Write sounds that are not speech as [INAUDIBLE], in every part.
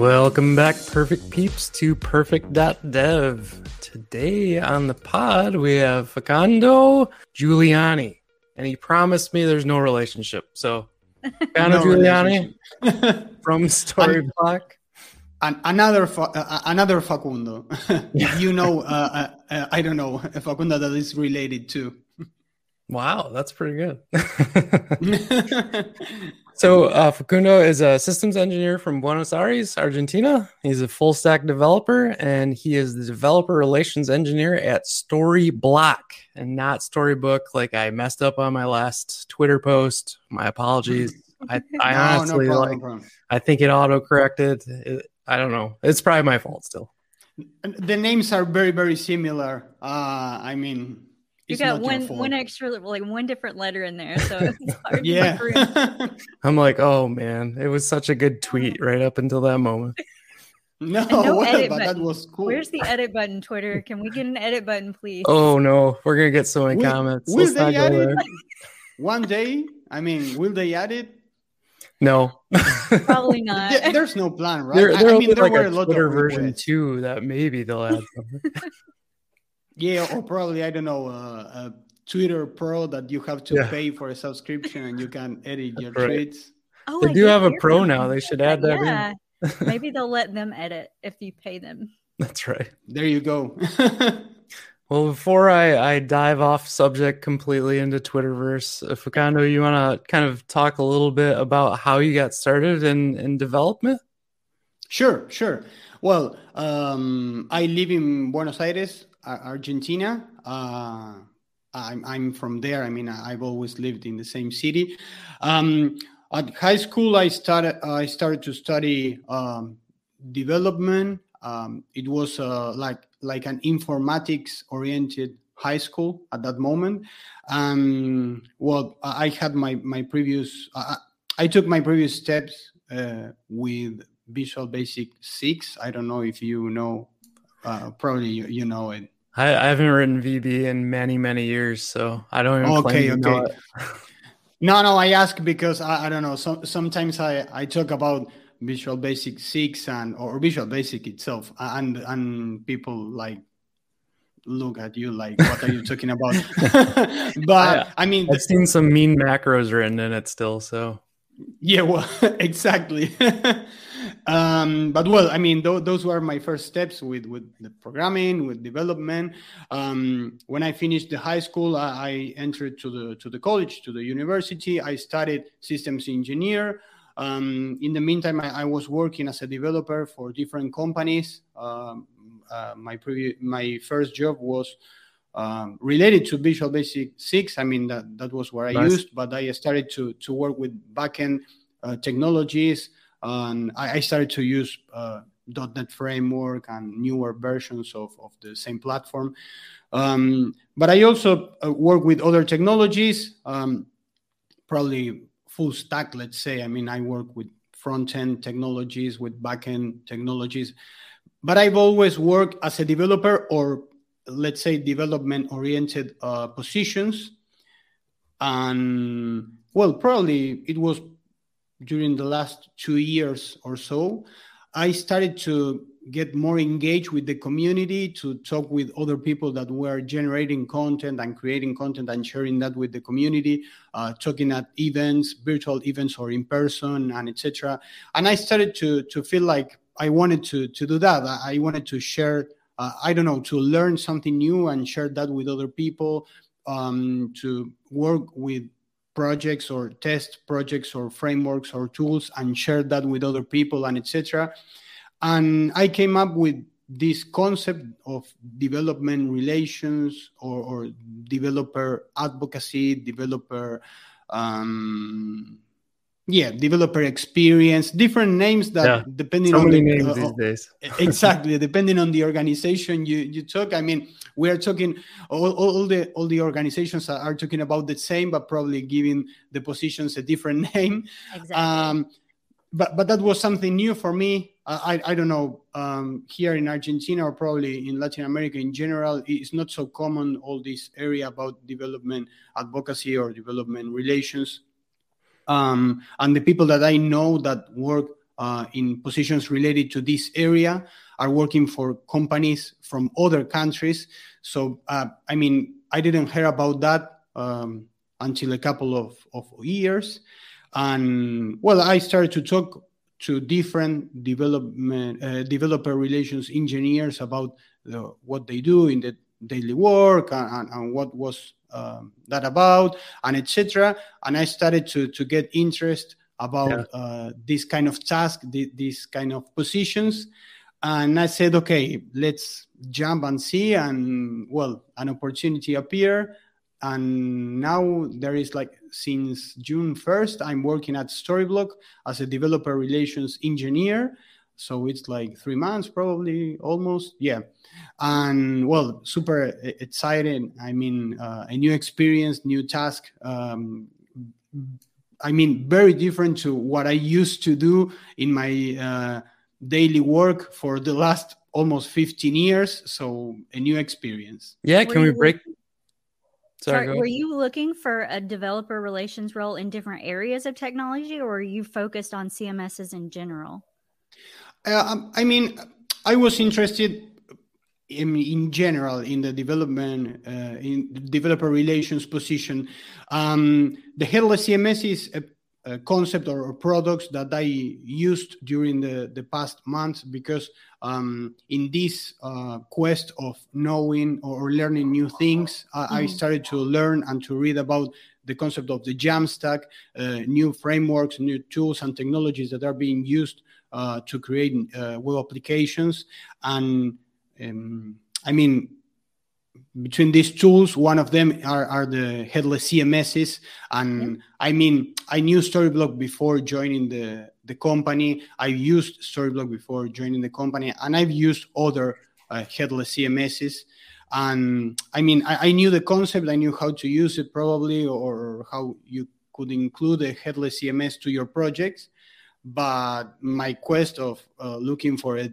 Welcome back, perfect peeps, to perfect.dev. Today on the pod, we have Facundo Giuliani, and he promised me there's no relationship. So, [LAUGHS] Facundo No Giuliani [LAUGHS] from Storyblok. An- another Fa- uh, another Facundo. [LAUGHS] you know, uh, uh, uh, I don't know a Facundo that is related to. Wow, that's pretty good. [LAUGHS] [LAUGHS] so, uh, Facundo is a systems engineer from Buenos Aires, Argentina. He's a full stack developer, and he is the developer relations engineer at Storyblok and not Storybook. Like I messed up on my last Twitter post. My apologies. I, [LAUGHS] I no, honestly no problem, like. no. I think it auto corrected. I don't know. It's probably my fault still. The names are very very similar. Uh, I mean, You it's got one one extra like one different letter in there, so [LAUGHS] it's hard Yeah. remember. [LAUGHS] I'm like, oh man, it was such a good tweet uh-huh. right up until that moment. [LAUGHS] no, no well, edit but that button. was cool. Where's the edit button, Twitter? Can we get an edit button, please? Oh no, we're gonna get so many Will- comments. will Let's not they go add it? there. One day, I mean, will they add it? No, Probably not. There- There's no plan, right? there, I- there'll I mean, be there like were a a lot Twitter of version requests. too that maybe they'll add something. Yeah, or probably I don't know uh, a Twitter Pro that you have to Yeah. pay for a subscription and you can edit your Right. tweets. Oh, They I do did have a pro from now. They should add that in. [LAUGHS] Maybe they'll let them edit if you pay them. That's right. There you go. [LAUGHS] Well, before I, I dive off subject completely into Twitterverse, uh, Facundo, you want to kind of talk a little bit about how you got started in, in development? Sure, sure. Well, um, I live in Buenos Aires, Ar- Argentina. Uh, I'm, I'm from there. I mean, I've always lived in the same city. Um, at high school, I started. I started to study um, development. Um, it was uh, like like an informatics oriented high school at that moment. Um, well, I had my my previous. I I took my previous steps uh, with Visual Basic 6. I don't know if you know, uh, probably you, you know it. I, I haven't written VB in many, many years, so I don't even Okay, claim to know okay. [LAUGHS] No, no, I ask because I, I don't know. So, sometimes I, I talk about Visual Basic 6 and or Visual Basic itself, and and people like look at you like, what are you talking about? [LAUGHS] but I mean, I've seen some mean macros written in it still, so Yeah, well, [LAUGHS] exactly. Um, but well, I mean, th- those were my first steps with with the programming, with development. Um, when I finished the high school, I, I entered to the to the college, to the university. I studied systems engineer. Um, in the meantime, I, I was working as a developer for different companies. Um, uh, my previous, my first job was um, related to Visual Basic 6. I mean, that, that was what I Nice. used, but I started to, to work with backend uh, technologies. And I, I started to use uh, .NET Framework and newer versions of, of the same platform. Um, but I also uh, work with other technologies, um, probably full stack, let's say. I mean, I work with front end technologies, with back end technologies. But I've always worked as a developer or let's say development oriented uh, positions and well probably it was during the last two years or so i started to get more engaged with the community to talk with other people that were generating content and creating content and sharing that with the community uh, talking at events virtual events or in person and etc and i started to to feel like i wanted to to do that. I wanted to share uh, I don't know, to learn something new and share that with other people, um, to work with projects or test projects or frameworks or tools and share that with other people and etc. And I came up with this concept of development relations or, or developer advocacy, developer um, yeah developer experience different names that Yeah. depending so on many the, names uh, these days. [LAUGHS] exactly depending on the organization you you took i mean we are talking all, all, all the all the organizations are, are talking about the same but probably giving the positions a different [LAUGHS] name Exactly. um but but that was something new for me i i, I don't know um here in argentina or probably in latin america in general it's not so common all this area about development advocacy or development relations um and the people that i know that work uh, in positions related to this area are working for companies from other countries. So, uh, I mean, I didn't hear about that um, until a couple of, of years. And well, I started to talk to different development uh, developer relations engineers about the, what they do in the daily work and, and, and what was um, that about and etc and i started to to get interest about yeah. uh, this kind of task th- this kind of positions. And i said okay let's jump and see and well an opportunity appeared and now there is like since june 1st i'm working at storyblok as a developer relations engineer so it's like three months probably almost yeah. And well super exciting i mean uh, a new experience new task um, i mean very different to what i used to do in my uh, daily work for the last almost 15 years. So a new experience. Yeah can we break Sorry, Sorry were you looking for a developer relations role in different areas of technology, or are you focused on CMSs in general? Uh, um, I mean, I was interested in, in general in the development, uh, in developer relations position. Um, the headless CMS is a uh, concept or, or, products that I used during the, the past months because um, in this uh, quest of knowing or learning new things, mm-hmm. I started to learn and to read about the concept of the Jamstack, uh, new frameworks, new tools and technologies that are being used uh, to create uh, web applications. And um, I mean, between these tools, one of them are, are the headless CMSs. And mm-hmm. I mean, I knew Storyblok before joining the, the company. I used Storyblok before joining the company, and I've used other uh, headless CMSs. And I mean, I, I, knew the concept, I knew how to use it probably, or how you could include a headless CMS to your projects. But my quest of uh, looking for a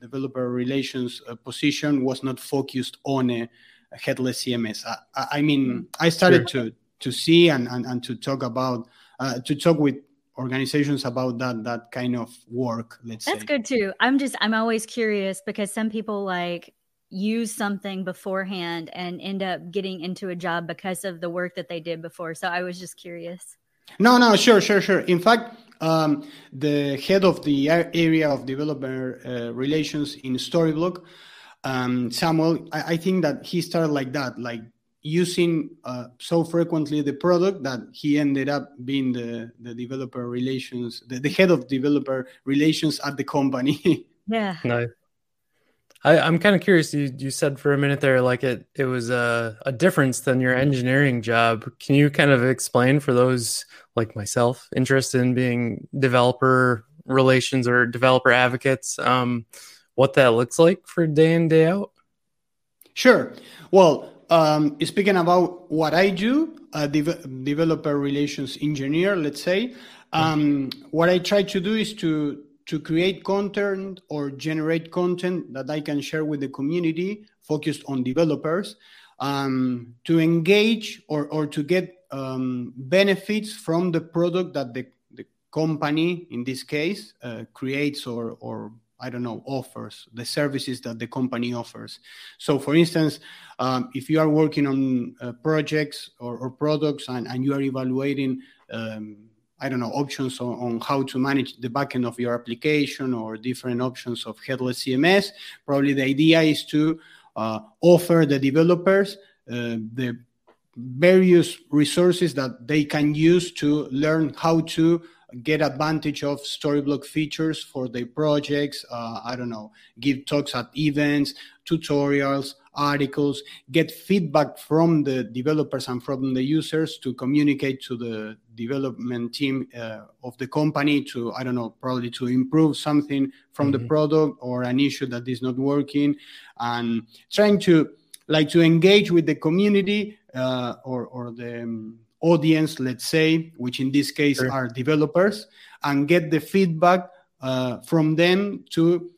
developer relations uh, position was not focused on a, a headless CMS. I, I mean, mm, I started sure. to to see and, and, and to talk about uh, to talk with organizations about that that kind of work. Let's that's say. good too. I'm just I'm always curious because some people like use something beforehand and end up getting into a job because of the work that they did before. So I was just curious. No, no, sure, sure, sure. In fact, um, the head of the area of developer uh, relations in Storyblok, um, Samuel, I, I, think that he started like that, like using uh, so frequently the product that he ended up being the, the developer relations, the, the head of developer relations at the company. [LAUGHS] yeah. No. I, am kind of curious. You, you said for a minute there, like it, it was a, a difference than your engineering job. Can you kind of explain for those like myself interested in being developer relations or developer advocates, um, what that looks like for day in day out? Sure. Well, um, speaking about what I do, a de- developer relations engineer, let's say, um, what I try to do is to to create content or generate content that I can share with the community focused on developers, um, to engage or, or to get um, benefits from the product that the, the company, in this case, uh, creates or, or I don't know, offers, the services that the company offers. So, for instance, um, if you are working on uh, projects or, or, products and, and you are evaluating, um, I don't know, options on, on, how to manage the backend of your application or different options of headless CMS, probably the idea is to uh, offer the developers uh, the various resources that they can use to learn how to get advantage of storyblok features for their projects uh, i don't know give talks at events tutorials articles get feedback from the developers and from the users to communicate to the development team uh, of the company to i don't know probably to improve something from mm-hmm. the product or an issue that is not working and trying to like to engage with the community uh, or, or the um, audience, let's say, which in this case sure. are developers, and get the feedback uh, from them to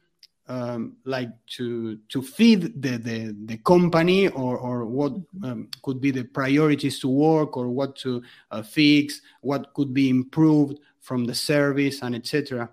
um, like to to feed the the, the company or or what um, could be the priorities to work or what to uh, fix, what could be improved from the service and etc.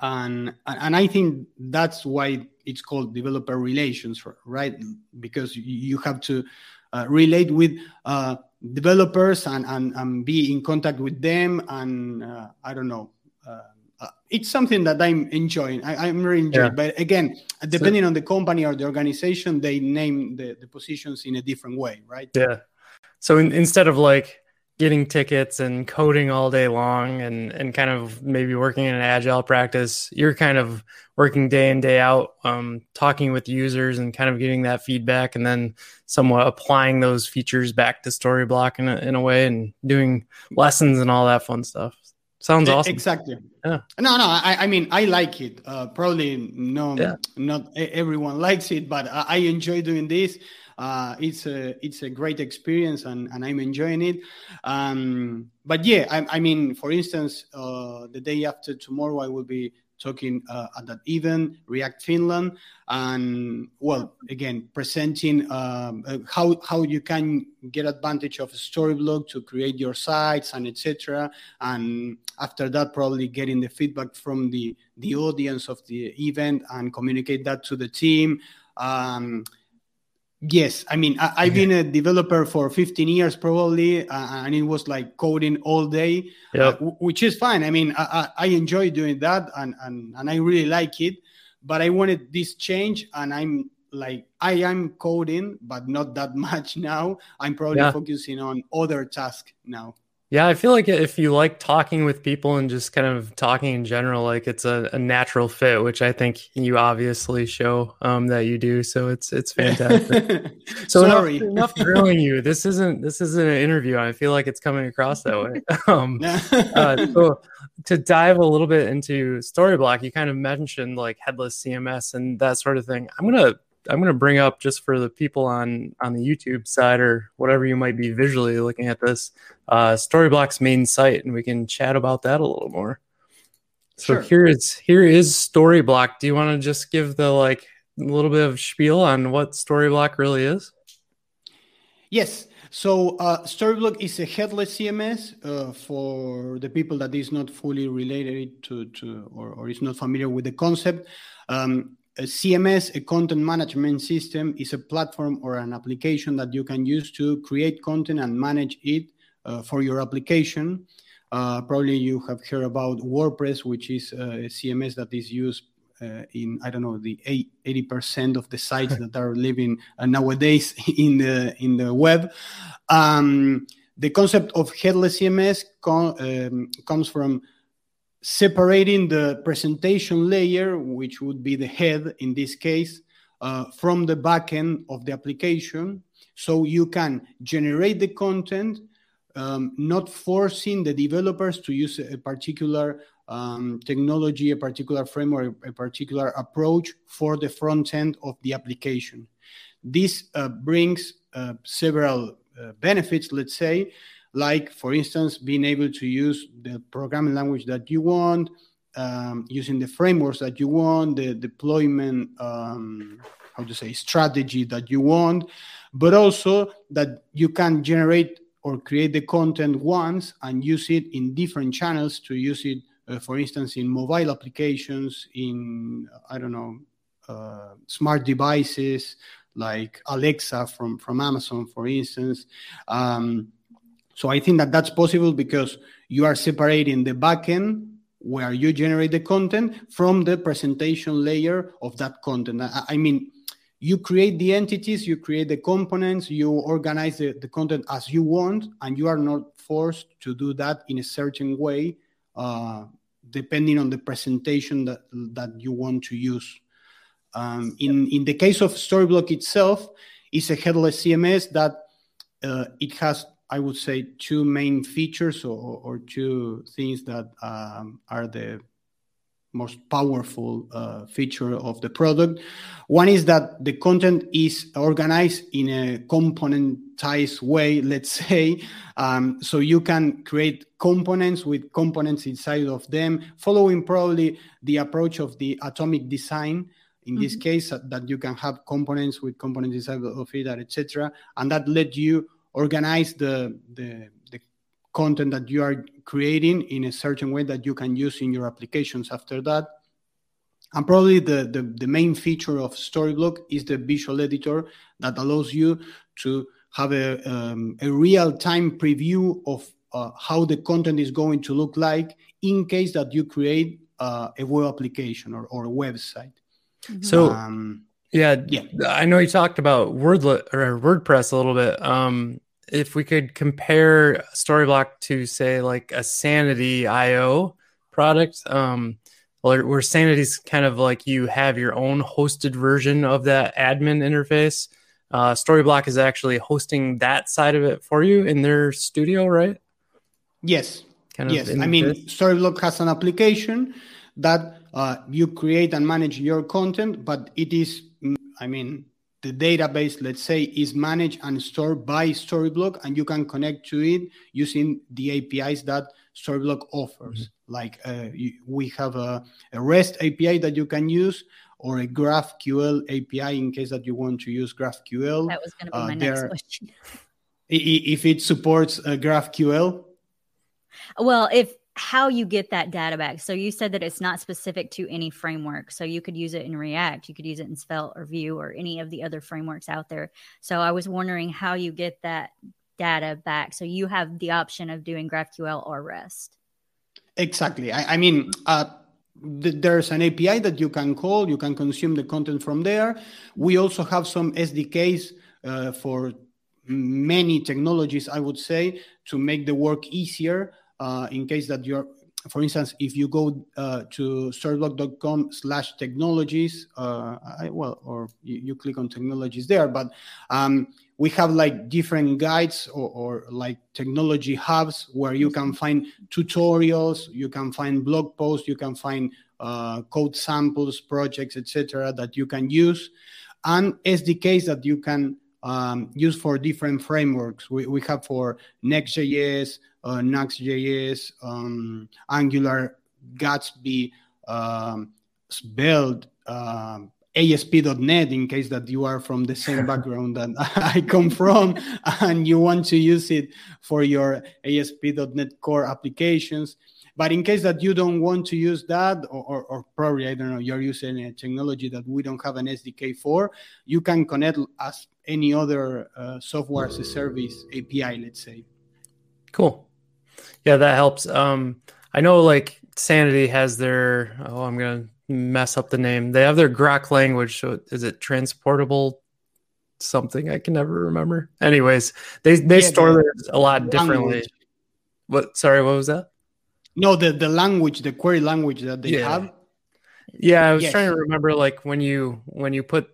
and and I think that's why it's called developer relations, right? Because you have to uh, relate with uh, developers and, and and be in contact with them, and uh, I don't know. Uh, uh, it's something that I'm enjoying. I, am really enjoying. Yeah. But again, depending so, on the company or the organization, they name the, the positions in a different way, right? Yeah. So in, instead of like getting tickets and coding all day long and and kind of maybe working in an agile practice you're kind of working day in day out um, talking with users and kind of getting that feedback and then somewhat applying those features back to storyblok in a, in a way and doing lessons and all that fun stuff. Sounds awesome. exactly. Yeah. No no i, I mean i like it. Uh, probably no yeah. not everyone likes it but I, I enjoy doing this uh, it's a it's a great experience and, and I'm enjoying it. Um, but yeah, I, I, mean, for instance, uh, the day after tomorrow, I will be talking uh, at that event, React Finland, and well, again, presenting um, uh, how how you can get advantage of Storyblok to create your sites and etc. And after that, probably getting the feedback from the the audience of the event and communicate that to the team. Um, Yes, I mean I, have been a developer for 15 years probably, uh, and it was like coding all day, yep. uh, w- which is fine. I mean I, I, enjoy doing that, and, and and I really like it. But I wanted this change, and I'm like I am coding, but not that [LAUGHS] much now. I'm probably yeah. focusing on other tasks now. Yeah, I feel like if you like talking with people and just kind of talking in general, like it's a, a natural fit, which I think you obviously show um, that you do. So it's it's fantastic. [LAUGHS] so Sorry. enough, enough grilling you. This isn't this isn't an interview. I feel like it's coming across that way. [LAUGHS] um, uh, [LAUGHS] so to dive a little bit into Storyblok, you kind of mentioned like headless CMS and that sort of thing. I'm gonna I'm going to bring up just for the people on on the YouTube side or whatever you might be visually looking at this uh, Storyblok's main site, and we can chat about that a little more. So sure. here is here is Storyblok. Do you want to just give the like a little bit of spiel on what Storyblok really is? Yes. So uh, Storyblok is a headless CMS uh, for the people that is not fully related to, to or, or is not familiar with the concept. Um, a CMS, a content management system, is a platform or an application that you can use to create content and manage it uh, for your application. Uh, probably you have heard about WordPress, which is a CMS that is used uh, in I don't know the eighty percent of the sites that are living uh, nowadays [LAUGHS] in the in the web. Um, the concept of headless CMS um, comes from separating the presentation layer, which would be the head in this case, uh, from the backend of the application. So you can generate the content, um, not forcing the developers to use a particular um, technology, a particular framework, a particular approach for the front end of the application. This uh, brings uh, several uh, benefits, let's say like for instance being able to use the programming language that you want um, using the frameworks that you want the deployment um, how to say strategy that you want but also that you can generate or create the content once and use it in different channels to use it uh, for instance in mobile applications in i don't know uh, smart devices like alexa from from amazon for instance. Um, so I think that that's possible because you are separating the backend where you generate the content from the presentation layer of that content. I, I mean, you create the entities, you create the components, you organize the, the content as you want, and you are not forced to do that in a certain way, uh, depending on the presentation that, that you want to use. Um, in, in the case of Storyblok itself, it's a headless CMS that uh, it has I would say two main features or, or two things that um, are the most powerful uh, feature of the product. One is that the content is organized in a componentized way, let's [LAUGHS] say. Um, so you can create components with components inside of them, following probably the approach of the atomic design. In mm-hmm. this case, that you can have components with components inside of it, etc., and that let you organize the, the, the content that you are creating in a certain way that you can use in your applications after that. And probably the, the, the main feature of Storyblok is the visual editor that allows you to have a, um, a real time preview of uh, how the content is going to look like in case that you create uh, a web application or, or a website. Mm-hmm. So, um, yeah, yeah, I know you talked about Wordlet or WordPress a little bit. Um, if we could compare Storyblok to say like a Sanity IO product, um, where, where Sanity's kind of like you have your own hosted version of that admin interface. Uh, Storyblok is actually hosting that side of it for you in their studio, right? Yes. Kind of yes. I mean, Storyblok has an application that uh, you create and manage your content, but it is, I mean, the database, let's say, is managed and stored by Storyblok, and you can connect to it using the APIs that Storyblok offers. Mm-hmm. Like uh, you, we have a, a, REST API that you can use, or a GraphQL API in case that you want to use GraphQL. That was going to be uh, my next question. [LAUGHS] If it supports uh, GraphQL. Well, if how you get that data back. So you said that it's not specific to any framework. So you could use it in React, you could use it in Svelte or Vue or any of the other frameworks out there. So I was wondering how you get that data back. So you have the option of doing GraphQL or REST. Exactly. I, I mean, uh, th- there's an API that you can call. You can consume the content from there. We also have some SDKs uh, for many technologies, I would say, to make the work easier uh, in case that you're for instance, if you go uh, to storyblok.com slash technologies, uh, I, well, or you, you, click on technologies there, but um, we have like different guides or, or, like technology hubs where you can find tutorials, you can find blog posts, you can find uh, code samples, projects, etc., that you can use, and SDKs that you can um, use for different frameworks. We, we have for Next.js, uh, Nuxt.js, um, Angular, Gatsby, um, Svelte, um, ASP.NET in case that you are from the same [LAUGHS] background that [LAUGHS] I come from and you want to use it for your ASP.NET core applications. But in case that you don't want to use that, or, or, or, probably, I don't know, you're using a technology that we don't have an SDK for, you can connect as any other uh, software as a service API, let's say. Cool. Yeah, that helps. Um, I know like Sanity has their, oh, I'm going to mess up the name. They have their GROQ language. So is it transportable something? I can never remember. Anyways, they, they yeah, store theirs a lot differently. What, sorry, what was that? No, the the language, the query language that they yeah. have. Yeah, I was yes. trying to remember like when you when you put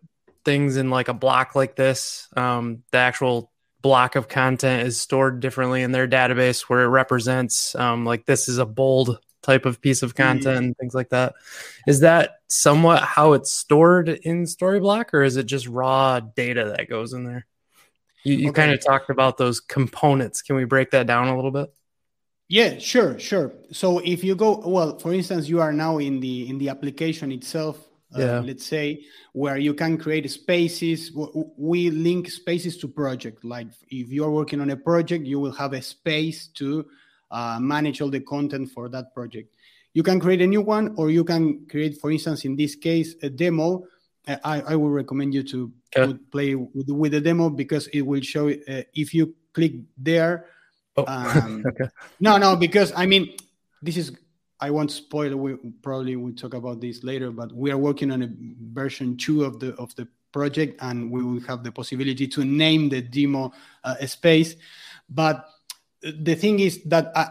things in like a block like this, um, the actual block of content is stored differently in their database where it represents um, like this is a bold type of piece of mm-hmm. content and things like that. Is that somewhat how it's stored in Storyblok, or is it just raw data that goes in there? You, you okay. kind of talked about those components. Can we break that down a little bit? Yeah, sure, sure. So if you go, well, for instance, you are now in the in the application itself. Uh, yeah. let's say where you can create spaces we link spaces to project like if you're working on a project you will have a space to uh, manage all the content for that project you can create a new one or you can create for instance in this case a demo uh, i, I would recommend you to play with, with the demo because it will show uh, if you click there Oh. Um, [LAUGHS] okay. No, no, because I mean, this is I won't spoil. We probably will talk about this later, but we are working on a version two of the of the project, and we will have the possibility to name the demo uh, space. But the thing is that I,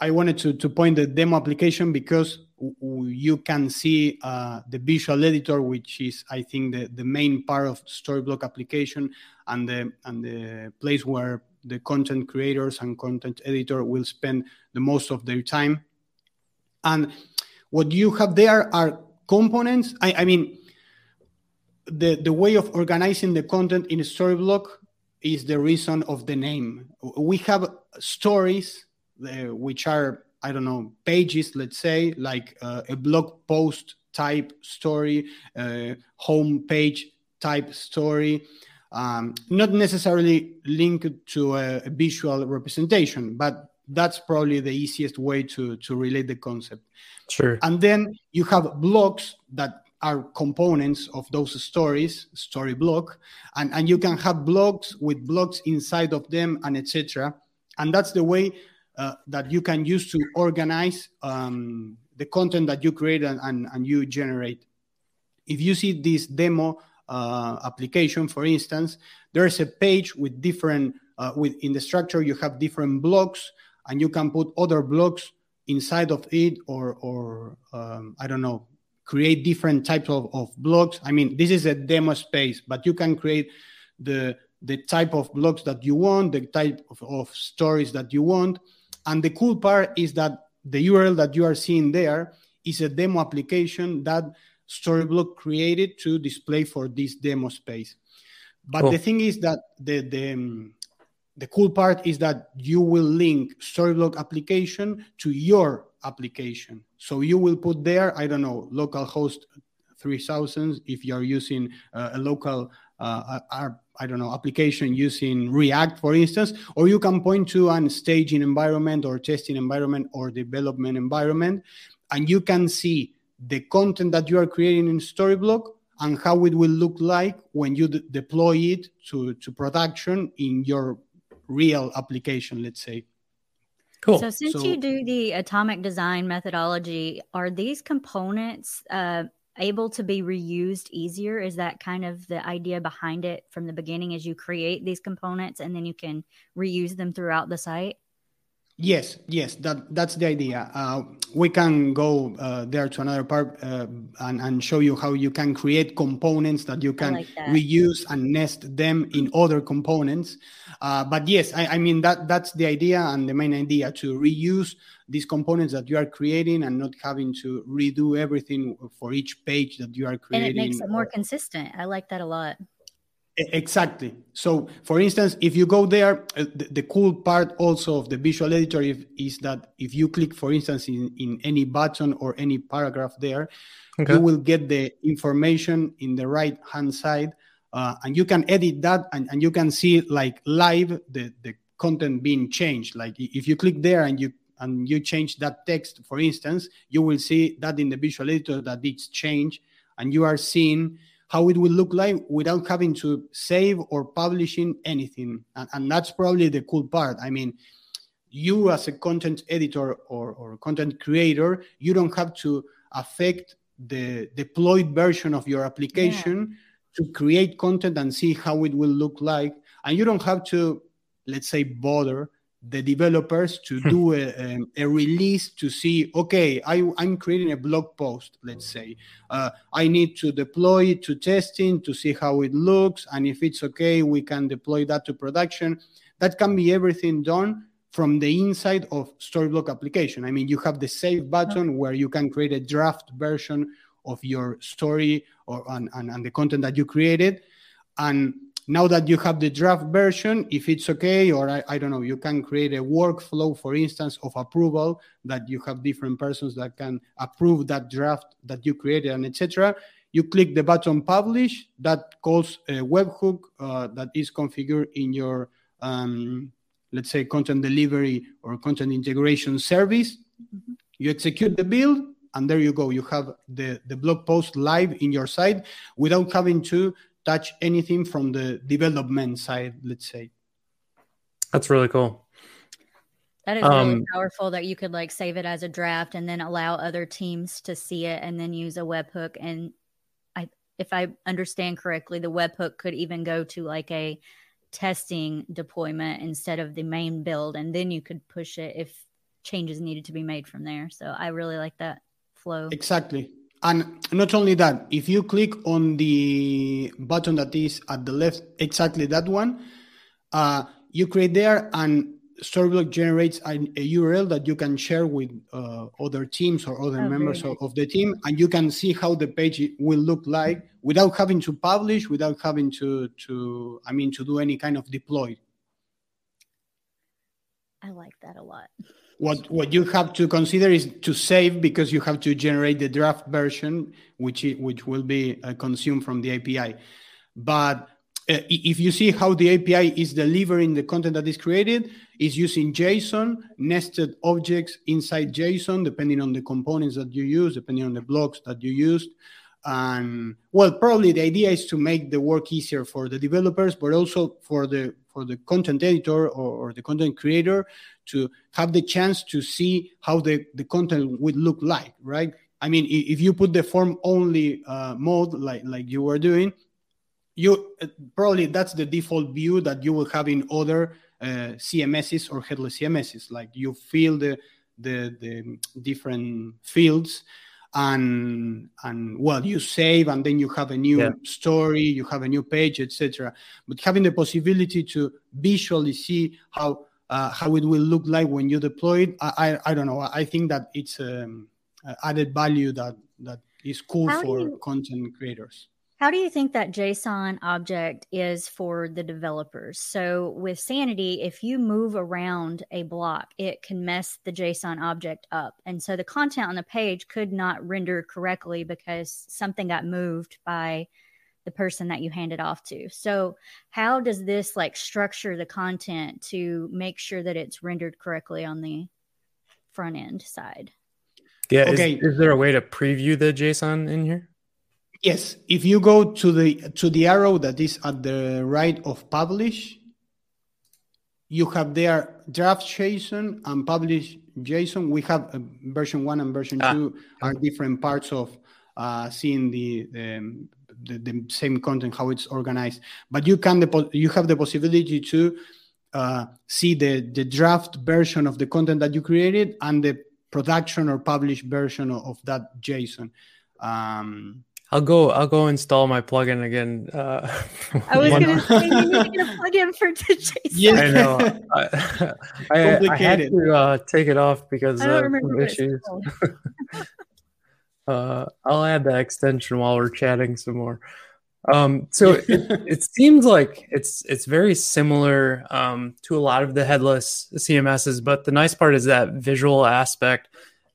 I wanted to to point the demo application because you can see uh, the visual editor, which is I think the, the main part of Storyblok application, and the and the place where the content creators and content editor will spend the most of their time. And what you have there are components. I, I mean, the, the way of organizing the content in a Storyblok is the reason of the name. We have stories, uh, which are, I don't know, pages, let's say, like uh, a blog post type story, uh, home page type story um, not necessarily linked to a, a, visual representation, but that's probably the easiest way to, to relate the concept. Sure. And then you have blocks that are components of those stories, story block, and, and you can have blocks with blocks inside of them and etc. And that's the way uh, that you can use to organize um, the content that you create and, and, and, you generate. If you see this demo uh, application, for instance, there's a page with different, uh, with in the structure you have different blocks, and you can put other blocks inside of it, or or um, I don't know, create different types of, of blocks. I mean, this is a demo space, but you can create the the type of blocks that you want, the type of, of stories that you want. And the cool part is that the URL that you are seeing there is a demo application that Storyblok created to display for this demo space. But cool. the thing is that the the um, the cool part is that you will link Storyblok application to your application. So you will put there, I don't know, localhost 3000 if you are using uh, a local uh, I don't know, application using React, for instance, or you can point to an staging environment or testing environment or development environment, and you can see the content that you are creating in Storyblok and how it will look like when you deploy it to, to production in your real application, let's say. Cool. So, since so, you do the atomic design methodology, are these components uh, able to be reused easier? Is that kind of the idea behind it from the beginning? As you create these components and then you can reuse them throughout the site? Yes, yes, that that's the idea. Uh, we can go uh, there to another part uh, and, and show you how you can create components that you can like that. reuse and nest them in other components. Uh, but yes, I, I, mean that that's the idea and the main idea to reuse these components that you are creating and not having to redo everything for each page that you are creating. And it makes it more consistent. I like that a lot. Exactly. So, for instance, if you go there, uh, the, the, cool part also of the visual editor if, is that if you click, for instance, in, in any button or any paragraph there, okay. you will get the information in the right hand side. Uh, and you can edit that and, and you can see like live the, the content being changed. Like if you click there and you and you change that text, for instance, you will see that in the visual editor that it's changed and you are seeing how it will look like without having to save or publishing anything. And, and that's probably the cool part. I mean, you as a content editor or, or content creator, you don't have to affect the deployed version of your application yeah. to create content and see how it will look like. And you don't have to, let's say, bother the developers to hmm. do a, a, a, release to see okay I, i'm creating a blog post let's say. Uh, i need to deploy it to testing to see how it looks and if it's okay we can deploy that to production. That can be everything done from the inside of storyblok application. I mean you have the save button where you can create a draft version of your story or and, and, and the content that you created and now that you have the draft version, if it's okay, or I, I, don't know, you can create a workflow, for instance, of approval that you have different persons that can approve that draft that you created and etc. You click the button publish, that calls a webhook uh, that is configured in your, um, let's say, content delivery or content integration service. Mm-hmm. You execute the build, and there you go. You have the, the blog post live in your site without having to touch anything from the development side, let's say. That's really cool. That is really um, powerful that you could like save it as a draft and then allow other teams to see it and then use a webhook. And I, if I understand correctly, the webhook could even go to like a testing deployment instead of the main build, and then you could push it if changes needed to be made from there. So I really like that flow. Exactly. And not only that, if you click on the button that is at the left, exactly that one, uh, you create there and Storyblok generates a, a, URL that you can share with uh, other teams or other oh, members of, of, the team, and you can see how the page will look like without having to publish, without having to to I mean to do any kind of deploy. I like that a lot. What what you have to consider is to save because you have to generate the draft version, which which will be uh, consumed from the API. But uh, if you see how the API is delivering the content that is created, is using JSON, nested objects inside JSON, depending on the components that you use, depending on the blocks that you used. and well probably the idea is to make the work easier for the developers but also for the for the content editor or, or the content creator to have the chance to see how the, the content would look like right? I mean if you put the form only uh, mode like like you were doing you probably that's the default view that you will have in other uh, cms's or headless cms's like you fill the the, the different fields and and well you save and then you have a new yeah. story you have a new page etc but having the possibility to visually see how uh, how it will look like when you deploy it I, I, I don't know i think that it's um, added value that that is cool how for you, content creators how do you think that JSON object is for the developers? So, with Sanity, if you move around a block, it can mess the JSON object up. And so the content on the page could not render correctly because something got moved by the person that you handed off to. So, how does this like structure the content to make sure that it's rendered correctly on the front end side? Yeah. Okay. Is, is there a way to preview the JSON in here? Yes, if you go to the to the arrow that is at the right of publish, you have there draft JSON and publish JSON. We have version one and version ah. two are different parts of uh, seeing the, the, the, the same content how it's organized. But you can you have the possibility to uh, see the the draft version of the content that you created and the production or published version of, of that JSON. Um, I'll go. I'll go install my plugin again. Uh, [LAUGHS] I was going to say you need to get a plugin for [LAUGHS] JSON. Yeah, I know. I, I, [LAUGHS] I had to uh, take it off because of some issues. Uh, I'll add that extension while we're chatting some more. Um, so [LAUGHS] it, it, seems like it's it's very similar um, to a lot of the headless CMSs, but the nice part is that visual aspect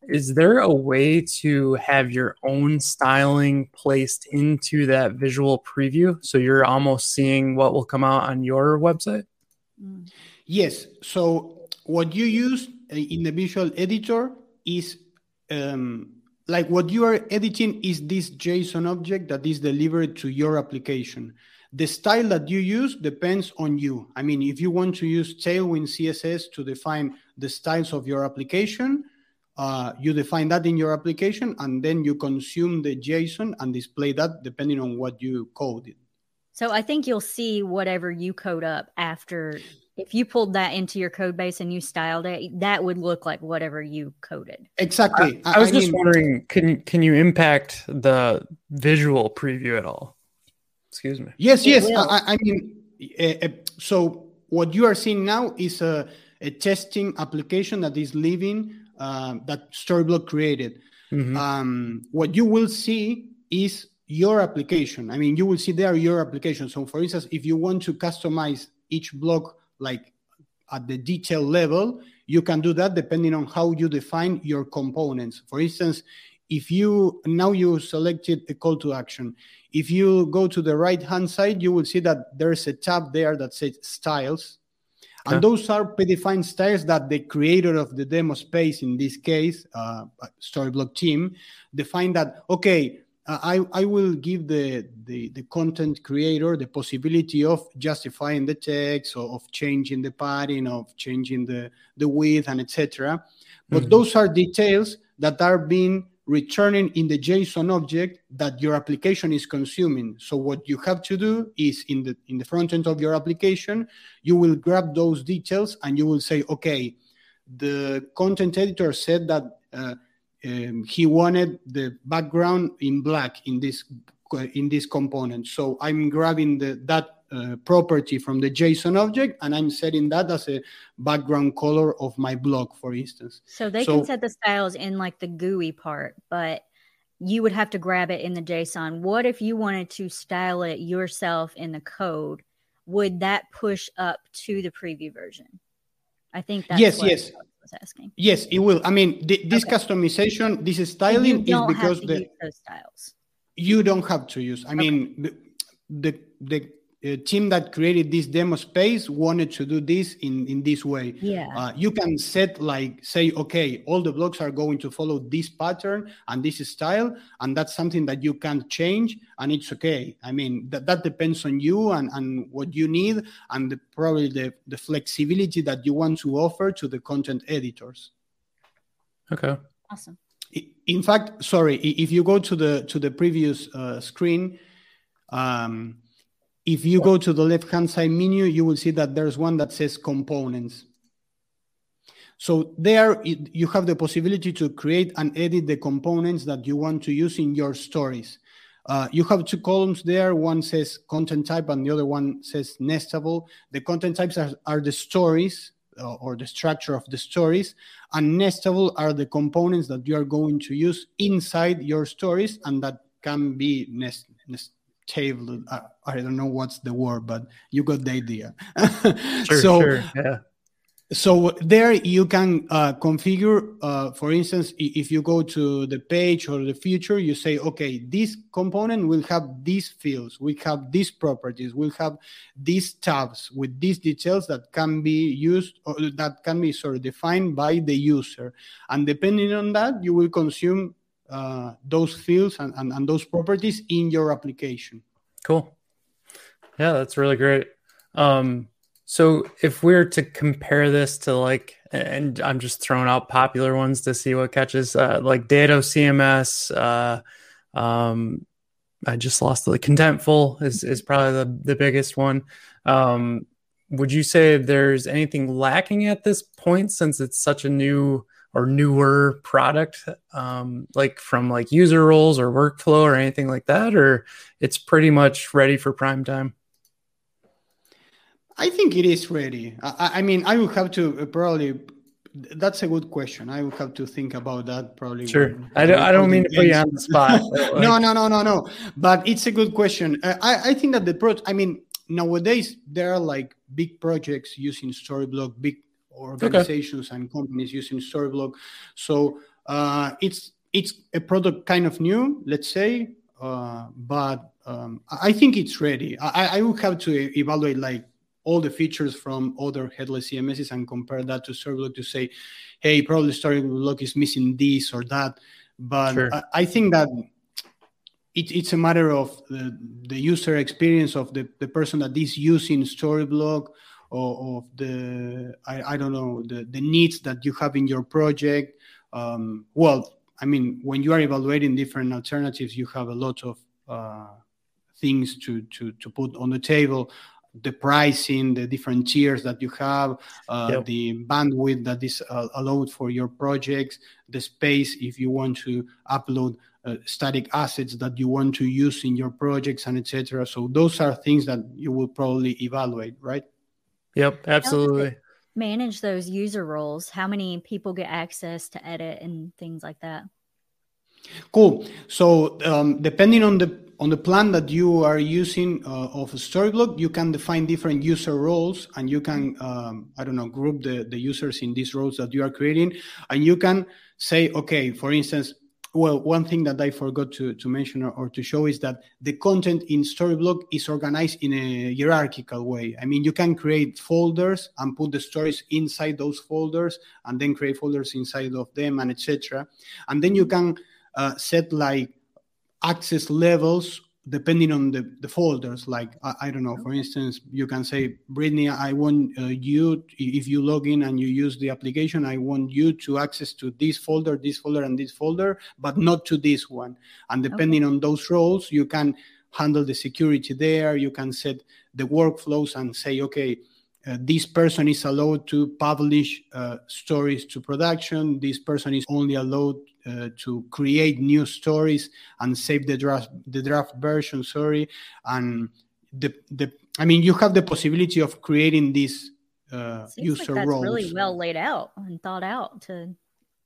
is there a way to have your own styling placed into that visual preview so you're almost seeing what will come out on your website? Yes. So what you use in the visual editor is um, like what you are editing is this JSON object that is delivered to your application. The style that you use depends on you. I mean, if you want to use Tailwind CSS to define the styles of your application, uh, you define that in your application and then you consume the JSON and display that depending on what you coded. So I think you'll see whatever you code up after. If you pulled that into your code base and you styled it, that would look like whatever you coded. Exactly. I, I was I just mean, wondering, can can you impact the visual preview at all? Excuse me. Yes, yes. I, I, mean, uh, so what you are seeing now is a, a testing application that is living uh, that Storyblok created. Mm-hmm. Um, what you will see is your application. I mean, you will see there your application. So, for instance, if you want to customize each block like at the detail level, you can do that depending on how you define your components. For instance, if you now you selected a call to action, if you go to the right hand side, you will see that there's a tab there that says styles. And those are predefined styles that the creator of the demo space, in this case, uh, Storyblok team, define that, okay, I, I will give the, the, the, content creator the possibility of justifying the text or of changing the padding, of changing the, the width and etc. But mm-hmm. those are details that are being returning in the JSON object that your application is consuming. So what you have to do is in the in the front end of your application, you will grab those details and you will say, okay, the content editor said that uh, um, he wanted the background in black in this in this component. So I'm grabbing the that uh, property from the JSON object, and I'm setting that as a background color of my block, for instance. So they so, can set the styles in like the GUI part, but you would have to grab it in the JSON. What if you wanted to style it yourself in the code? Would that push up to the preview version? I think that's yes, yes. Was asking. Yes, it will. I mean, th- this okay. customization, this styling is because the styles. You don't have to use. I mean, okay. the, the the uh, team that created this demo space wanted to do this in in this way. Yeah. Uh, you can set like say okay all the blocks are going to follow this pattern and this style and that's something that you can change and it's okay. I mean that, that depends on you and and what you need and the, probably the the flexibility that you want to offer to the content editors. Okay. Awesome. In fact sorry if you go to the to the previous uh, screen um, if you go to the left-hand side menu, you will see that there's one that says components. So there you have the possibility to create and edit the components that you want to use in your stories. Uh, you have two columns there. One says content type and the other one says nestable. The content types are, are the stories uh, or the structure of the stories and nestable are the components that you are going to use inside your stories and that can be nest, nest table. I, I, don't know what's the word, but you got the idea. [LAUGHS] sure, so, sure. yeah. So there you can uh, configure, uh, for instance, if you go to the page or the future you say, okay, this component will have these fields, we have these properties, we'll have these tabs with these details that can be used or that can be sort of defined by the user. And depending on that, you will consume uh, those fields and, and, and those properties in your application. Cool. Yeah, that's really great. Um, so if we are to compare this to like, and I'm just throwing out popular ones to see what catches, uh, like DatoCMS, uh, um, I just lost the Contentful is, is probably the, the biggest one. Um, would you say there's anything lacking at this point since it's such a new or newer product um, like from like user roles or workflow or anything like that or it's pretty much ready for prime time? I think it is ready. I, I mean i would have to uh, probably that's a good question. I would have to think about that probably sure. when, I, don't, I don't mean to put you on the spot [LAUGHS] like... no no no no no. But it's a good question. Uh, I, I think that the pro i mean nowadays there are like big projects using storyblok big organizations okay. and companies using Storyblok. So uh, it's it's a product kind of new, let's say, uh, but um, I think it's ready. I, I would have to evaluate like all the features from other headless CMSs and compare that to Storyblok to say, hey, probably Storyblok is missing this or that. But sure. I, I, think that it, it's a matter of the, the user experience of the, the person that is using Storyblok or of the I, I don't know the, the needs that you have in your project. Um, well i mean when you are evaluating different alternatives you have a lot of uh, things to, to to put on the table. The pricing the different tiers that you have uh, yep. the bandwidth that is uh, allowed for your projects the space if you want to upload uh, static assets that you want to use in your projects and etc so those are things that you will probably evaluate right Yep, absolutely. Manage those user roles. How many people get access to edit and things like that? Cool. So um, depending on the on the plan that you are using uh, of Storyblok, you can define different user roles, and you can um, I don't know group the the users in these roles that you are creating, and you can say, okay, for instance, well, one thing that I forgot to, to mention or, or, to show is that the content in Storyblok is organized in a hierarchical way. I mean, you can create folders and put the stories inside those folders, and then create folders inside of them, and etc. And then you can uh, set like access levels depending on the, the folders like I, I, don't know for instance you can say brittany i want uh, you if you log in and you use the application i want you to access to this folder this folder and this folder but not to this one and depending okay. on those roles you can handle the security there you can set the workflows and say okay uh, this person is allowed to publish uh, stories to production. This person is only allowed uh, to create new stories and save the draft the draft version. Sorry, and the the I mean you have the possibility of creating these uh, user like roles. Really well laid out and thought out to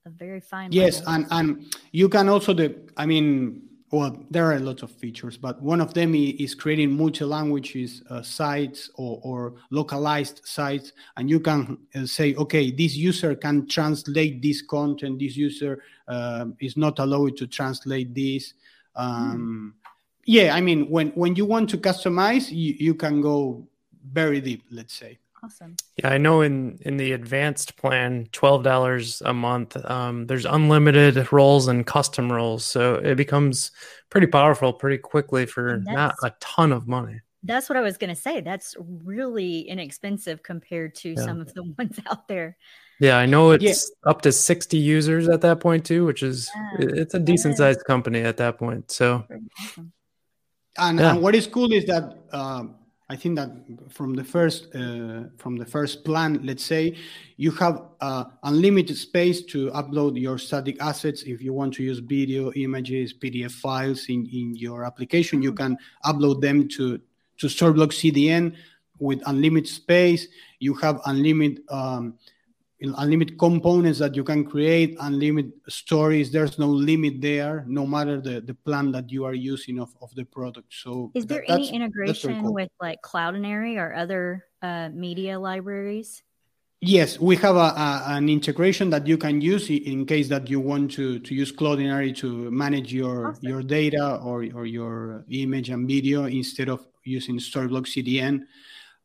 a very fine. Yes, level. and and you can also the I mean well, there are a lot of features, but one of them is creating multi-languages uh, sites or, or, localized sites, and you can uh, say, okay, this user can translate this content. This user uh, is not allowed to translate this. Um, mm. yeah, I mean, when when you want to customize, you, you can go very deep. Let's say. Awesome. Yeah, I know in in the advanced plan, twelve dollars a month, um, there's unlimited roles and custom roles, so it becomes pretty powerful pretty quickly for not a ton of money. That's what I was going to say. That's really inexpensive compared to yeah. some of the [LAUGHS] ones out there. Yeah, I know it's yeah. up to 60 users at that point too, which is yeah. it's a decent sized company at that point. So awesome. and, and, what is cool is that um, I think that from the first uh, from the first plan, let's say, you have uh, unlimited space to upload your static assets. If you want to use video, images, PDF files in, in your application, you can upload them to to Storyblok CDN with unlimited space. You have unlimited um, unlimited components that you can create, unlimited stories. There's no limit there, no matter the, the plan that you are using of, of the product. So, is there any integration cool. with like Cloudinary or other uh, media libraries? Yes, we have a, a, an integration that you can use in case that you want to, to use Cloudinary to manage your awesome. your data or, or your image and video instead of using Storyblok CDN.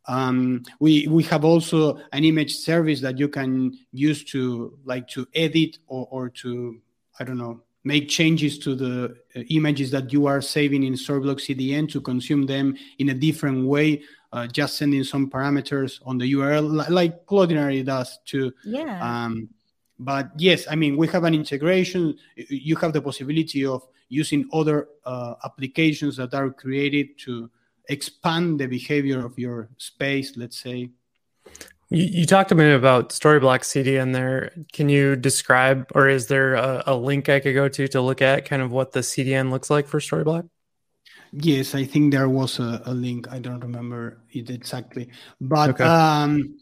Um, we we have also an image service that you can use to like to edit or, or to I don't know make changes to the uh, images that you are saving in Storyblok CDN to consume them in a different way. Uh, just sending some parameters on the URL like Cloudinary does too. Yeah. Um, but yes, I mean we have an integration. You have the possibility of using other uh, applications that are created to expand the behavior of your space, let's say. You, you talked a minute about Storyblok CDN there. Can you describe, or is there a, a, link I could go to to look at kind of what the CDN looks like for Storyblok? Yes, I think there was a, a link. I don't remember it exactly, but okay. um,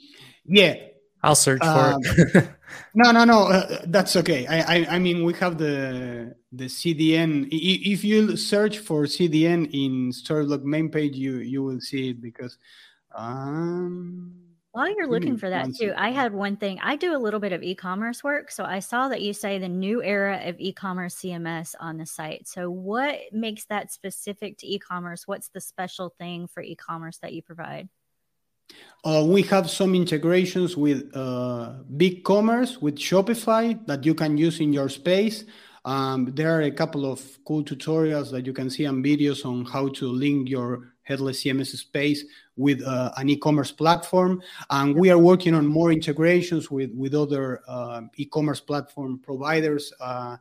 yeah, I'll search for um, it. no, no, no. Uh, that's okay. I, I, I mean, we have the the CDN. If you search for CDN in Storyblok main page, you you will see it because. Um, While you're looking for that too, second. I had one thing. I do a little bit of e-commerce work, so I saw that you say the new era of e-commerce CMS on the site. So, what makes that specific to e-commerce? What's the special thing for e-commerce that you provide? Uh, we have some integrations with uh, BigCommerce, with Shopify that you can use in your space. Um, there are a couple of cool tutorials that you can see and videos on how to link your headless CMS space with uh, an e-commerce platform. And we are working on more integrations with, with other uh, e-commerce platform providers uh,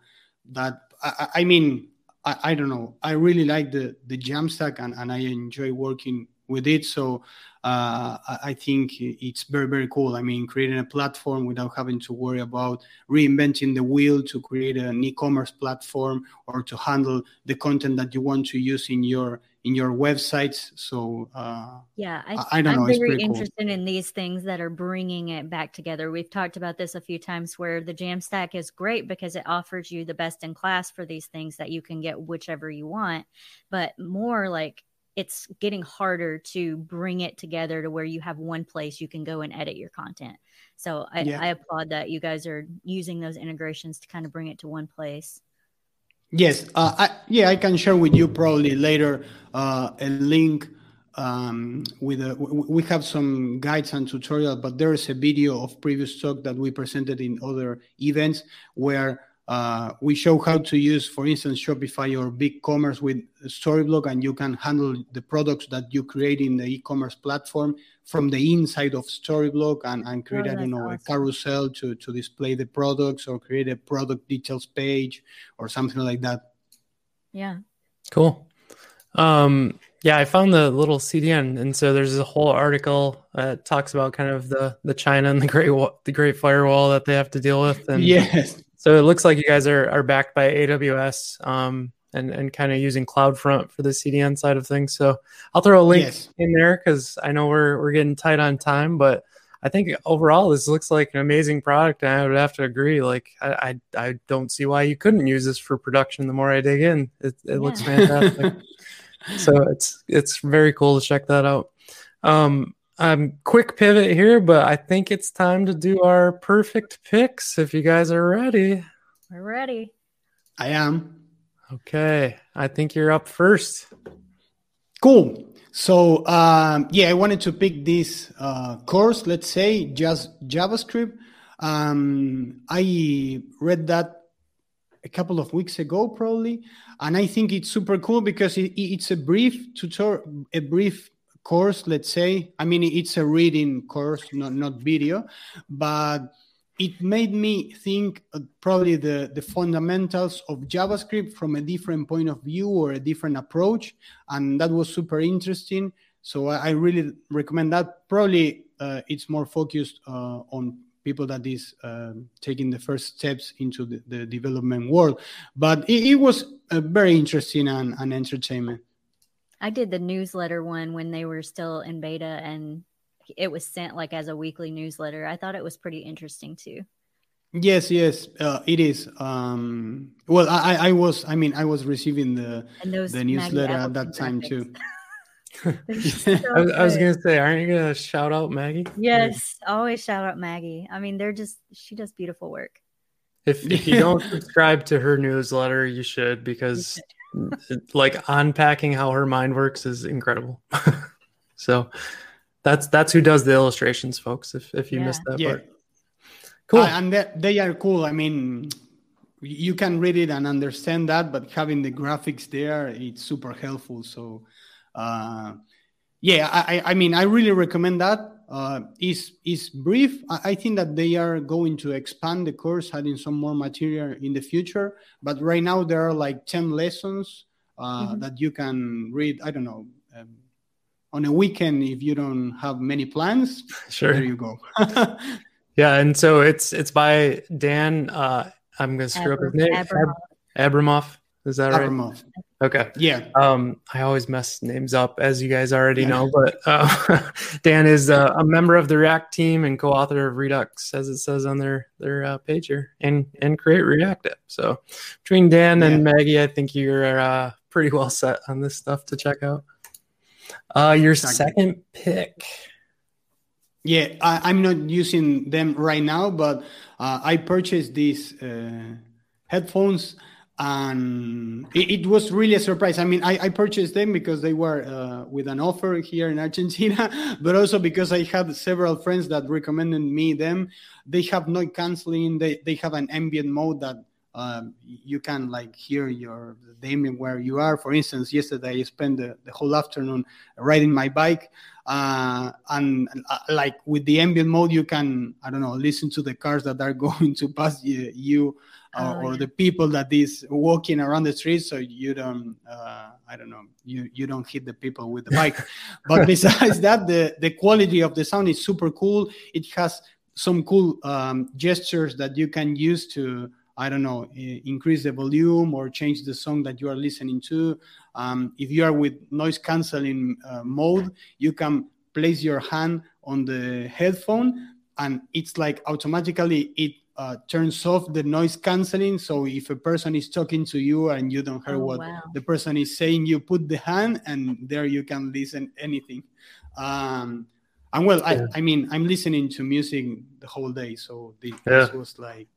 that, I, I mean, I, I, don't know. I really like the, the Jamstack and, and I enjoy working with it. So uh, I think it's very, very cool. I mean, creating a platform without having to worry about reinventing the wheel to create an e-commerce platform or to handle the content that you want to use in your in your websites. So uh, yeah, I, I, don't I'm know. I'm very interested cool. in these things that are bringing it back together. We've talked about this a few times, where the Jamstack is great because it offers you the best in class for these things that you can get whichever you want, but more like it's getting harder to bring it together to where you have one place you can go and edit your content. So I, yeah. I applaud that you guys are using those integrations to kind of bring it to one place. Yes, uh, I, yeah, I can share with you probably later uh, a link um, with a, we have some guides and tutorial, but there is a video of previous talk that we presented in other events where uh, we show how to use, for instance, Shopify or BigCommerce with Storyblok, and you can handle the products that you create in the e-commerce platform from the inside of Storyblok and, and create, oh, I don't know, awesome. a carousel to, to display the products or create a product details page or something like that. Yeah. Cool. Um, yeah, I found the little CDN, and so there's a whole article that talks about kind of the the China and the great the Great Firewall that they have to deal with. And [LAUGHS] yes, so it looks like you guys are, are backed by AWS um, and, and kind of using CloudFront for the CDN side of things. So I'll throw a link yes. in there because I know we're, we're getting tight on time, but I think overall this looks like an amazing product. And I would have to agree. Like I, I, I don't see why you couldn't use this for production. The more I dig in, it, it yeah. looks fantastic. so it's, it's very cool to check that out. Um, um, quick pivot here, but I think it's time to do our perfect picks. If you guys are ready, we're ready. I am. Okay, I think you're up first. Cool. So um, yeah, I wanted to pick this uh, course. Let's say just JavaScript. Um, I read that a couple of weeks ago, probably, and I think it's super cool because it, it's a brief tutorial, a brief course. Let's say, I mean, it's a reading course, not not video, but it made me think probably the, the fundamentals of JavaScript from a different point of view or a different approach. And that was super interesting. So I, I really recommend that. Probably uh, it's more focused uh, on people that is uh, taking the first steps into the, the development world. But it, it was very interesting and, and entertainment. I did the newsletter one when they were still in beta and it was sent like as a weekly newsletter. I thought it was pretty interesting too. Yes, yes, uh, it is. Um, well, I, I was, I mean, I was receiving the the newsletter at that time graphics. [LAUGHS] [LAUGHS] too. [LAUGHS] so I, was, I, was, gonna say, aren't you gonna shout out Maggie? Yes, always shout out Maggie. I mean, they're just she does beautiful work. If, if you don't subscribe to her newsletter, you should because you should. Like unpacking how her mind works is incredible. [LAUGHS] so that's that's who does the illustrations, folks. If if you yeah. missed that yeah. part, cool. Uh, and they, they are cool. I mean, you can read it and understand that, but having the graphics there, it's super helpful. So, uh, yeah, I I mean, I really recommend that. Uh, is is brief. I, I think that they are going to expand the course, adding some more material in the future. But right now there are like ten lessons uh, mm-hmm. that you can read. I don't know. Um, on a weekend if you don't have many plans [LAUGHS] sure there you go [LAUGHS] yeah and so it's it's by dan uh i'm gonna screw Abram- up his name Abramov. Abramov. is that right Abramov. Okay yeah um i always mess names up as you guys already yeah. know but uh, [LAUGHS] dan is uh, a member of the react team and co-author of redux as it says on their their uh, page here and and create react app so between dan yeah. and maggie i think you're uh, pretty well set on this stuff to check out uh, your second pick. Yeah, I, am not using them right now, but uh, I purchased these uh, headphones and it, it, was really a surprise. I mean, I, I purchased them because they were uh, with an offer here in Argentina, [LAUGHS] but also because I had several friends that recommended me them. They have noise canceling. They they have an ambient mode that um, you can like hear your the ambient where you are. For instance, yesterday I spent the, the whole afternoon riding my bike, uh, and uh, like with the ambient mode, you can I don't know listen to the cars that are [LAUGHS] going to pass you, you uh, oh, or yeah. the people that is walking around the street, so you don't uh, I don't know you you don't hit the people with the [LAUGHS] bike. but besides that, the the quality of the sound is super cool. It has some cool um, gestures that you can use to I don't know, increase the volume or change the song that you are listening to. Um, if you are with noise canceling uh, mode, you can place your hand on the headphone and it's like automatically it uh, turns off the noise canceling. So if a person is talking to you and you don't hear oh, what wow. the person is saying, you put the hand and there you can listen anything. Um, and well, yeah. I, I mean, I'm listening to music the whole day, so this, yeah. this was like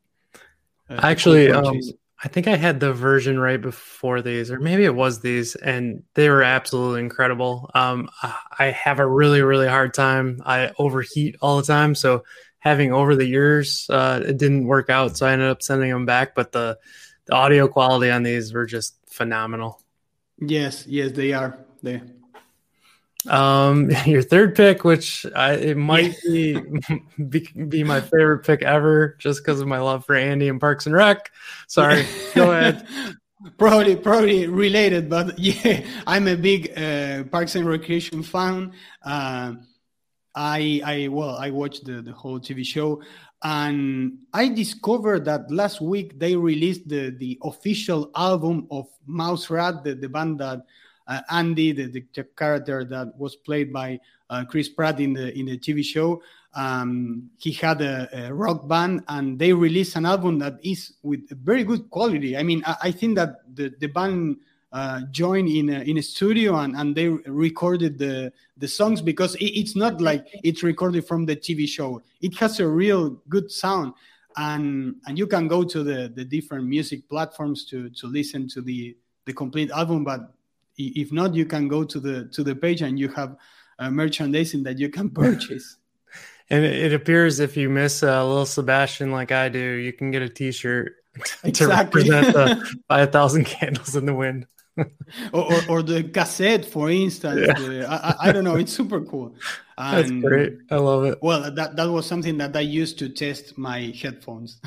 Actually, um, I think I had the version right before these, or maybe it was these, and they were absolutely incredible. Um, I have a really, really hard time. I overheat all the time, so having over the years, uh, it didn't work out. So I ended up sending them back. But the, the audio quality on these were just phenomenal. Yes, yes, they are. They um, [LAUGHS] your third pick, which I, it might be, [LAUGHS] be, be my favorite pick ever, just because of my love for Andy and Parks and Rec. Sorry, [LAUGHS] go ahead. probably probably related but yeah i'm a big uh, parks and recreation fan uh, i i well i watched the, the whole tv show and i discovered that last week they released the the official album of mouse rat the, the band that uh, Andy, the, the, character that was played by uh, Chris Pratt in the in the TV show. Um, he had a, a, rock band, and they released an album that is with very good quality. I mean, I, I think that the the band. Uh, joined in a, in a studio and, and they recorded the the songs because it, it's not like it's recorded from the TV show. It has a real good sound, and and you can go to the the different music platforms to to listen to the the complete album. But if not, you can go to the to the page and you have uh, merchandising that you can [LAUGHS] purchase. and it appears if you miss a uh, little Sebastian like I do, you can get a T-shirt [LAUGHS] Exactly. to represent the [LAUGHS] five thousand candles in the wind. or, or, or, the cassette, for instance. Yeah. The, I, I, don't know. It's super cool. That's great. I love it. Well, that, that was something that I used to test my headphones.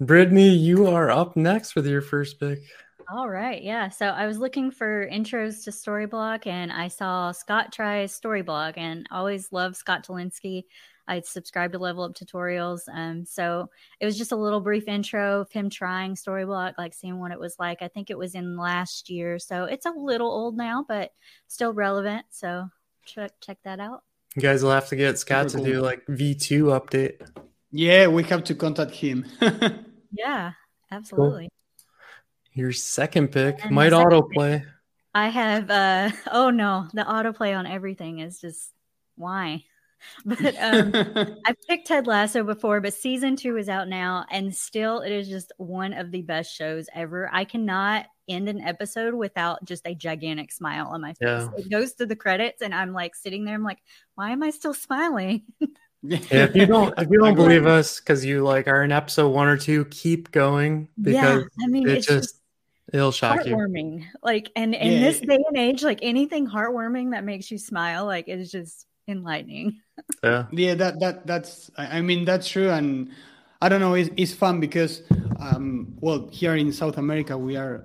Brittany, you are up next with your first pick. All right. Yeah. So I was looking for intros to Storyblok and I saw Scott try Storyblok and always love Scott Tolinski. I subscribed to Level Up Tutorials. Um, so it was just a little brief intro of him trying Storyblok, like seeing what it was like. I think it was in last year. So it's a little old now, but still relevant. So check check that out. You guys will have to get Scott Super to do like V2 update. yeah, we have to contact him. [LAUGHS] Yeah, absolutely. Your second pick might autoplay. I have uh [LAUGHS] oh no, the autoplay on everything is just why. [LAUGHS] But um [LAUGHS] I've picked Ted Lasso before, but season two is out now, and still it is just one of the best shows ever. I cannot end an episode without just a gigantic smile on my face. Yeah. It goes to the credits, and I'm like sitting there, I'm like, why am I still smiling? Yeah, if you don't if you don't believe us because you like are in episode one or two, keep going because yeah, I mean, it it's just, just it'll shock you. heartwarming. Like, and in Yeah. this day and age, like anything heartwarming that makes you smile, like it is just enlightening. [LAUGHS] Yeah. yeah that that that's i I mean that's true and i don't know it's, it's fun because um well here in south america we are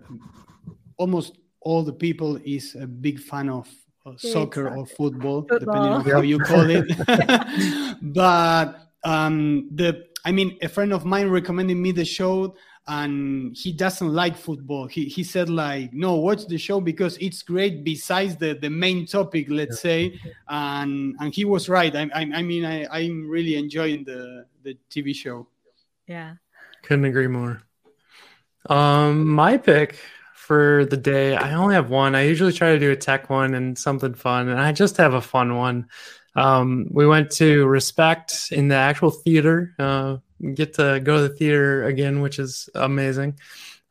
almost all the people is a big fan of uh, Big soccer or football, Football. depending on how you call it [LAUGHS] [LAUGHS] but um the i mean a friend of mine recommended me the show and he doesn't like football he, he said like no watch the show because it's great besides the the main topic let's say and and he was right i, I, I mean I, i'm really enjoying the the tv show Yeah. Couldn't agree more. Um, my pick for the day, I only have one. I usually try to do a tech one and something fun, and I just have a fun one. Um, we went to Respect in the actual theater. Uh, get to go to the theater again, which is amazing.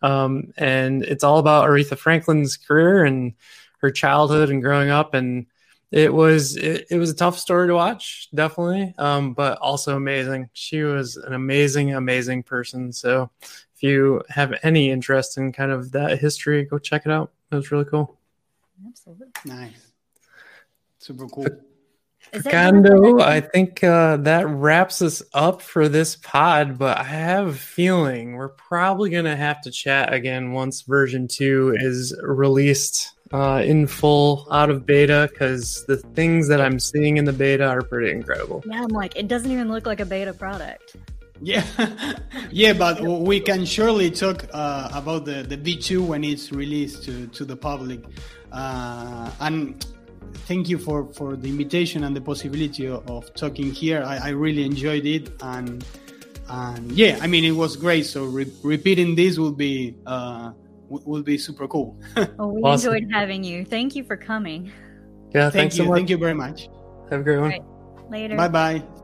Um, and it's all about Aretha Franklin's career and her childhood and growing up. And it was it, it was a tough story to watch definitely um, but also amazing. She was an amazing amazing person. So if you have any interest in kind of that history go check it out. It was really cool. Absolutely. nice. Super cool Is that I think uh, that wraps us up for this pod, but I have a feeling we're probably going to have to chat again once version two is released uh, in full out of beta because the things that I'm seeing in the beta are pretty incredible. Yeah, I'm like, it doesn't even look like a beta product. yeah [LAUGHS] yeah but we can surely talk uh, about the the v2 when it's released to to the public uh, and thank you for for the invitation and the possibility of, of talking here I, I really enjoyed it and and yeah i mean it was great so re- repeating this will be uh will be super cool [LAUGHS] Well, we Awesome. enjoyed having you. Thank you for coming. Yeah, thank thanks you so much. thank you very much Have a great one. Right. Later. bye bye